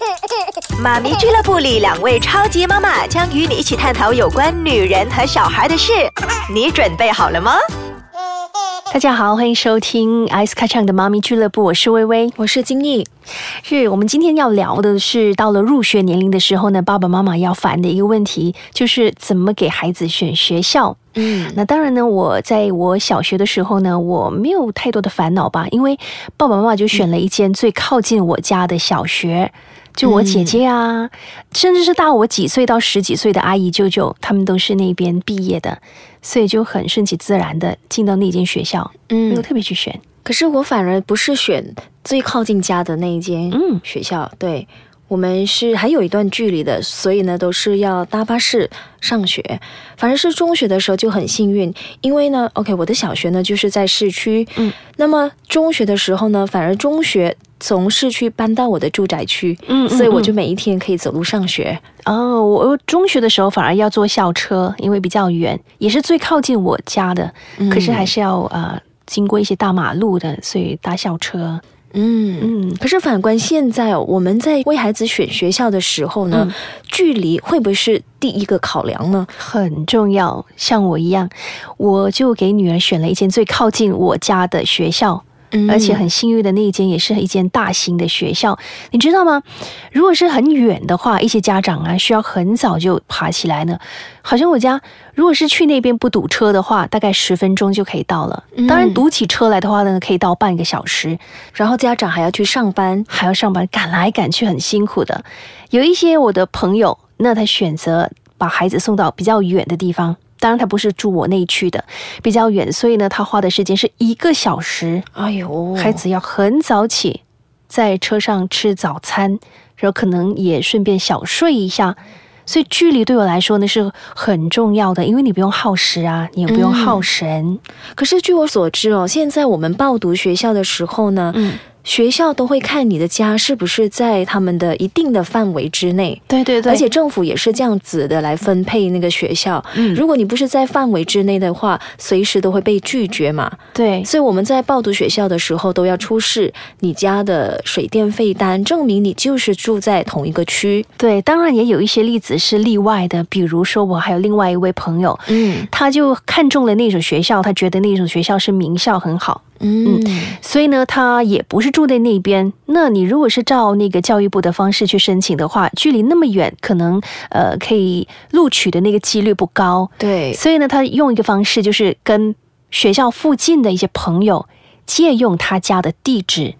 妈咪俱乐部里，两位超级妈妈将与你一起探讨有关女人和小孩的事。你准备好了吗？大家好，欢迎收听艾斯卡唱的妈咪俱乐部，我是微微，我是金毅。是我们今天要聊的是，到了入学年龄的时候呢，爸爸妈妈要烦的一个问题，就是怎么给孩子选学校。嗯，那当然呢，我在我小学的时候呢，我没有太多的烦恼吧，因为爸爸妈妈就选了一间最靠近我家的小学。就我姐姐啊，甚至是大我几岁到十几岁的阿姨舅舅，他们都是那边毕业的，所以就很顺其自然的进到那间学校，嗯没有特别去选。可是我反而不是选最靠近家的那一间学校，对。我们是还有一段距离的，所以呢都是要搭巴士上学。反正是中学的时候就很幸运，因为呢，OK，我的小学呢就是在市区，嗯，那么中学的时候呢，反而中学从市区搬到我的住宅区，嗯，所以我就每一天可以走路上学。哦，我中学的时候反而要坐校车，因为比较远，也是最靠近我家的，可是还是要呃经过一些大马路的，所以搭校车。嗯嗯，可是反观现在哦，我们在为孩子选学校的时候呢，距离会不会是第一个考量呢？很重要。像我一样，我就给女儿选了一间最靠近我家的学校。而且很幸运的那一间也是一间大型的学校，你知道吗？如果是很远的话，一些家长啊需要很早就爬起来呢。好像我家如果是去那边不堵车的话，大概十分钟就可以到了。当然堵起车来的话呢，可以到半个小时。然后家长还要去上班，还要上班，赶来赶去很辛苦的。有一些我的朋友，那他选择把孩子送到比较远的地方。当然，他不是住我那一区的，比较远，所以呢，他花的时间是一个小时。哎呦，孩子要很早起，在车上吃早餐，然后可能也顺便小睡一下，所以距离对我来说呢是很重要的，因为你不用耗时啊，你也不用耗神。可是据我所知哦，现在我们报读学校的时候呢，嗯。学校都会看你的家是不是在他们的一定的范围之内，对对对，而且政府也是这样子的来分配那个学校。嗯，如果你不是在范围之内的话，随时都会被拒绝嘛。对，所以我们在报读学校的时候都要出示你家的水电费单，证明你就是住在同一个区。对，当然也有一些例子是例外的，比如说我还有另外一位朋友，嗯，他就看中了那所学校，他觉得那所学校是名校很好。嗯，所以呢，他也不是住在那边。那你如果是照那个教育部的方式去申请的话，距离那么远，可能呃可以录取的那个几率不高。对，所以呢，他用一个方式，就是跟学校附近的一些朋友借用他家的地址，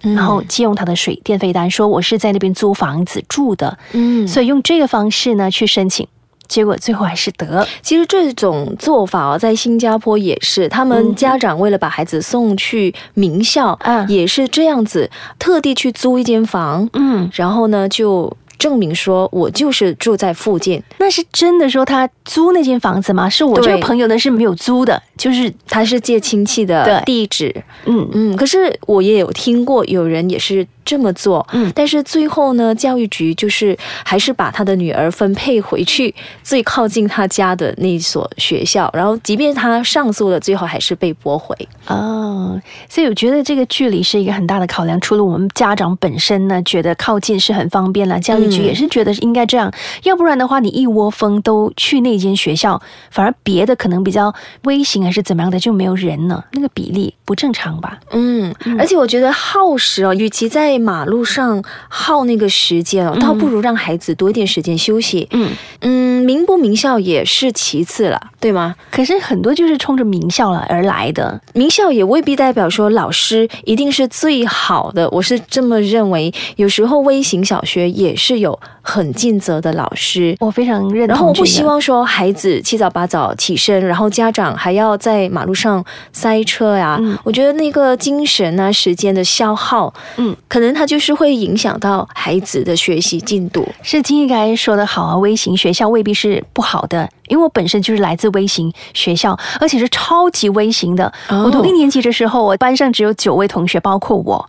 然后借用他的水电费单，说我是在那边租房子住的。嗯，所以用这个方式呢去申请。结果最后还是得。其实这种做法哦，在新加坡也是，他们家长为了把孩子送去名校，嗯，也是这样子，特地去租一间房，嗯，然后呢就证明说我就是住在附近。那是真的说他租那间房子吗？是我这个朋友呢是没有租的，就是他是借亲戚的地址，嗯嗯。可是我也有听过有人也是。这么做，嗯，但是最后呢，教育局就是还是把他的女儿分配回去最靠近他家的那所学校，然后即便他上诉了，最后还是被驳回。哦，所以我觉得这个距离是一个很大的考量。除了我们家长本身呢，觉得靠近是很方便了，教育局也是觉得应该这样，要不然的话，你一窝蜂都去那间学校，反而别的可能比较微型还是怎么样的就没有人了，那个比例不正常吧？嗯，而且我觉得耗时哦，与其在马路上耗那个时间哦，倒不如让孩子多一点时间休息。嗯嗯，名不名校也是其次了，对吗？可是很多就是冲着名校了而来的，名校也未必代表说老师一定是最好的。我是这么认为，有时候微型小学也是有很尽责的老师。我非常认同。然后我不希望说孩子七早八早起身，然后家长还要在马路上塞车呀。我觉得那个精神啊、时间的消耗，嗯，可能。它就是会影响到孩子的学习进度。是金一该说的好啊，微型学校未必是不好的，因为我本身就是来自微型学校，而且是超级微型的。我读一年级的时候，我班上只有九位同学，包括我。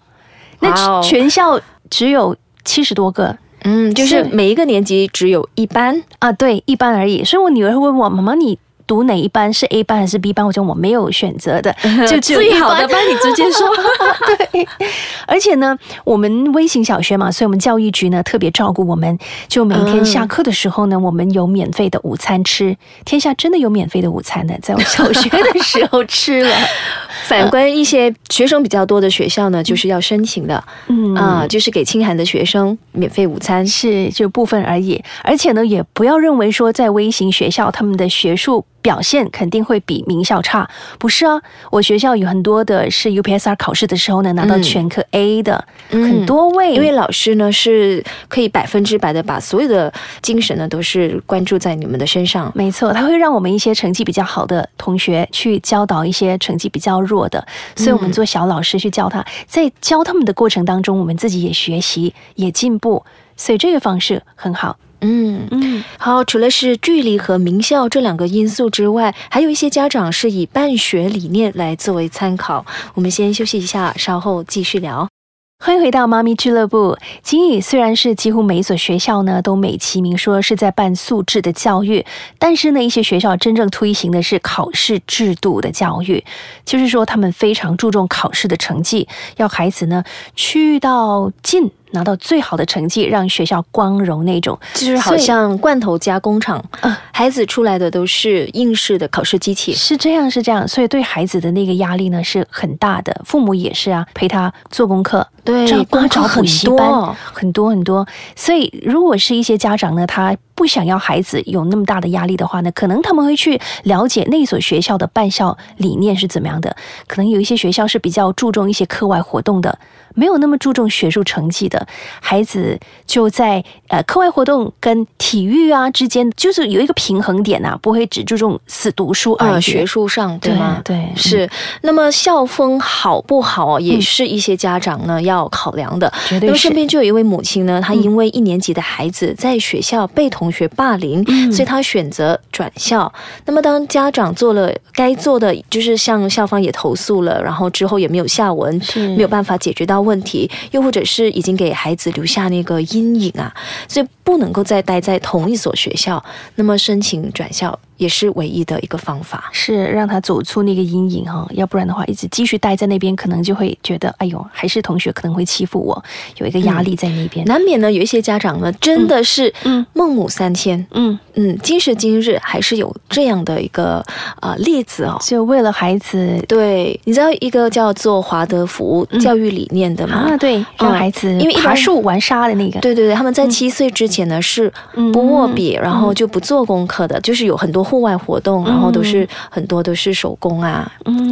那全校只有七十多个，嗯，就是每一个年级只有一班啊，对，一班而已。所以我女儿会问我：“妈妈，你？”读哪一班，是 A 班还是 B 班，我觉得我没有选择的，就最好的班你直接说。对，而且呢，我们微型小学嘛，所以我们教育局呢特别照顾我们，就每天下课的时候呢，我们有免费的午餐吃。天下真的有免费的午餐的，在我小学的时候吃了。反观一些学生比较多的学校呢，就是要申请的，嗯啊，就是给清寒的学生免费午餐，是就部分而已。而且呢，也不要认为说在微型学校他们的学术。表现肯定会比名校差，不是啊？我学校有很多的是 UPSR 考试的时候呢拿到全科 A 的，很多位，因为老师呢是可以百分之百的把所有的精神呢都是关注在你们的身上。没错，他会让我们一些成绩比较好的同学去教导一些成绩比较弱的，所以我们做小老师去教他，在教他们的过程当中，我们自己也学习也进步，所以这个方式很好。嗯嗯，好。除了是距离和名校这两个因素之外，还有一些家长是以办学理念来作为参考。我们先休息一下，稍后继续聊。欢迎回到妈咪俱乐部。今日虽然是几乎每一所学校呢都美其名说是在办素质的教育，但是呢一些学校真正推行的是考试制度的教育，就是说他们非常注重考试的成绩，要孩子呢去到进。拿到最好的成绩，让学校光荣那种，就是好像罐头加工厂，孩子出来的都是应试的考试机器，是这样是这样，所以对孩子的那个压力呢是很大的。父母也是啊，陪他做功课，对，光找补习班很多很多。所以如果是一些家长呢，他不想要孩子有那么大的压力的话呢，可能他们会去了解那所学校的办校理念是怎么样的。可能有一些学校是比较注重一些课外活动的。没有那么注重学术成绩的孩子，就在呃课外活动跟体育啊之间，就是有一个平衡点呐，不会只注重死读书啊学术上，对吗？对，是。那么校风好不好，也是一些家长呢要考量的。绝对是。身边就有一位母亲呢，她因为一年级的孩子在学校被同学霸凌，所以他选择转校。那么当家长做了该做的，就是向校方也投诉了，然后之后也没有下文，没有办法解决到。问题，又或者是已经给孩子留下那个阴影啊，所以不能够再待在同一所学校，那么申请转校。也是唯一的一个方法，是让他走出那个阴影哈，要不然的话，一直继续待在那边，可能就会觉得，哎呦，还是同学可能会欺负我，有一个压力在那边，难免呢。有一些家长呢，真的是嗯孟母三迁，嗯。嗯，今时今日还是有这样的一个啊例子哦，就为了孩子，对，你知道一个叫做华德福教育理念的吗？啊，对，让孩子因为爬树玩沙的那个，对对对，他们在七岁之前呢是不握笔，然后就不做功课的，就是有很多。户外活动，然后都是很多都是手工啊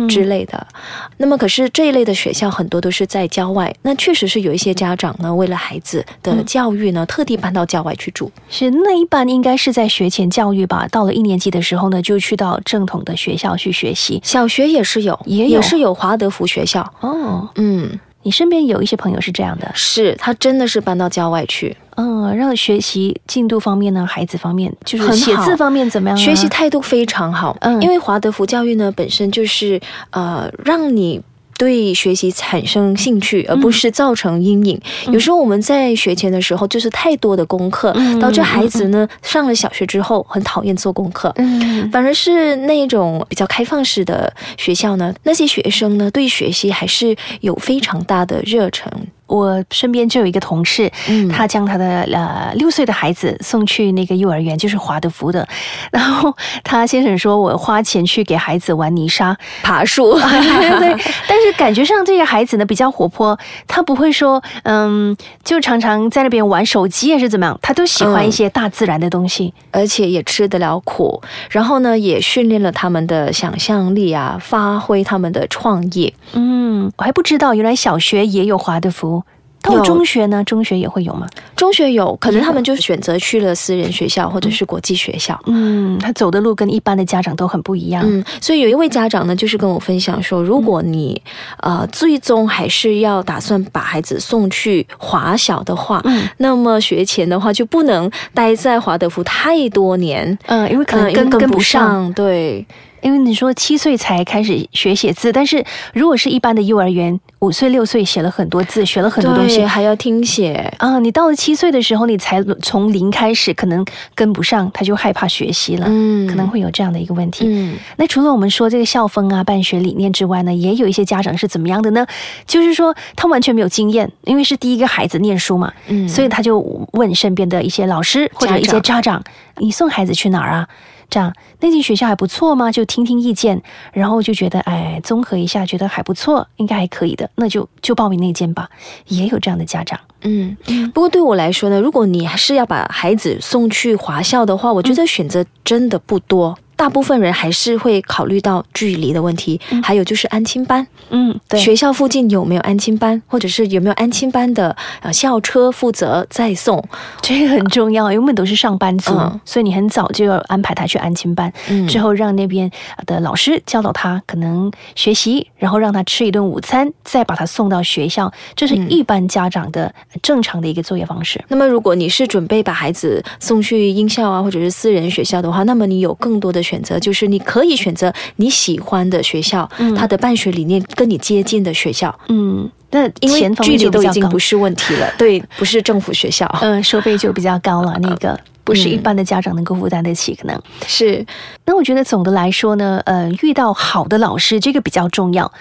之类的。那么，可是这一类的学校很多都是在郊外。那确实是有一些家长呢，为了孩子的教育呢，特地搬到郊外去住。是那一般应该是在学前教育吧？到了一年级的时候呢，就去到正统的学校去学习。小学也是有，也也是有华德福学校哦。嗯。你身边有一些朋友是这样的，是他真的是搬到郊外去，嗯，让学习进度方面呢，孩子方面就是写字方面怎么样？学习态度非常好，嗯，因为华德福教育呢本身就是呃让你。对学习产生兴趣，而不是造成阴影。有时候我们在学前的时候，就是太多的功课，导致孩子呢上了小学之后很讨厌做功课。嗯，反而是那种比较开放式的学校呢，那些学生呢对学习还是有非常大的热忱。我身边就有一个同事，他将他的呃六岁的孩子送去那个幼儿园，就是华德福的。然后他先生说：“我花钱去给孩子玩泥沙、爬树。”对，但是感觉上这个孩子呢比较活泼，他不会说嗯，就常常在那边玩手机还是怎么样，他都喜欢一些大自然的东西，而且也吃得了苦。然后呢，也训练了他们的想象力啊，发挥他们的创意。嗯，我还不知道原来小学也有华德福。到中学呢？中学也会有吗？中学有可能他们就选择去了私人学校或者是国际学校。嗯，他走的路跟一般的家长都很不一样。嗯，所以有一位家长呢，就是跟我分享说，如果你呃最终还是要打算把孩子送去华小的话，嗯，那么学前的话就不能待在华德福太多年。嗯，因为可能跟跟不上。对。因为你说七岁才开始学写字，但是如果是一般的幼儿园，五岁六岁写了很多字，学了很多东西，还要听写啊。你到了七岁的时候，你才从零开始，可能跟不上，他就害怕学习了，嗯，可能会有这样的一个问题。嗯，那除了我们说这个校风啊、办学理念之外呢，也有一些家长是怎么样的呢？就是说他完全没有经验，因为是第一个孩子念书嘛，嗯，所以他就问身边的一些老师或者一些家长：“你送孩子去哪儿啊？”这样那间学校还不错吗？就听听意见，然后就觉得哎，综合一下，觉得还不错，应该还可以的，那就就报名那间吧。也有这样的家长，嗯。不过对我来说呢，如果你还是要把孩子送去华校的话，我觉得选择真的不多。大部分人还是会考虑到距离的问题，还有就是安亲班。嗯，对，学校附近有没有安亲班，或者是有没有安亲班的呃校车负责再送，这个很重要。因为我们都是上班族，所以你很早就要安排他去安亲班，之后让那边的老师教导他可能学习，然后让他吃一顿午餐，再把他送到学校。这是一般家长的正常的一个作业方式。那么，如果你是准备把孩子送去英校啊，或者是私人学校的话，那么你有更多的。选择就是你可以选择你喜欢的学校，它的办学理念跟你接近的学校。嗯，那因为距离都已经不是问题了，对，不是政府学校，嗯，收费就比较高了，那个不是一般的家长能够负担得起，可能是。那我觉得总的来说呢，呃，遇到好的老师这个比较重要。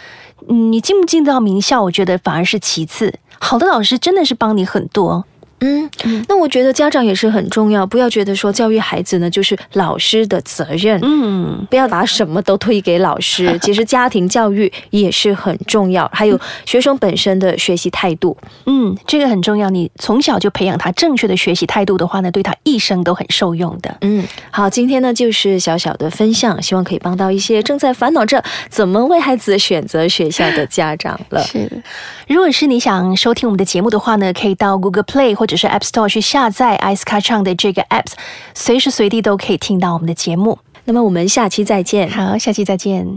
你进不进到名校，我觉得反而是其次。好的老师真的是帮你很多。嗯，那我觉得家长也是很重要，不要觉得说教育孩子呢就是老师的责任，嗯，不要把什么都推给老师。其实家庭教育也是很重要，还有学生本身的学习态度，嗯，这个很重要。你从小就培养他正确的学习态度的话呢，对他一生都很受用的。嗯，好，今天呢就是小小的分享，希望可以帮到一些正在烦恼着怎么为孩子选择学校的家长了。是，如果是你想收听我们的节目的话呢，可以到 Google Play 或。只是 App Store 去下载 Ice c a t c h 的这个 Apps，随时随地都可以听到我们的节目。那么我们下期再见。好，下期再见。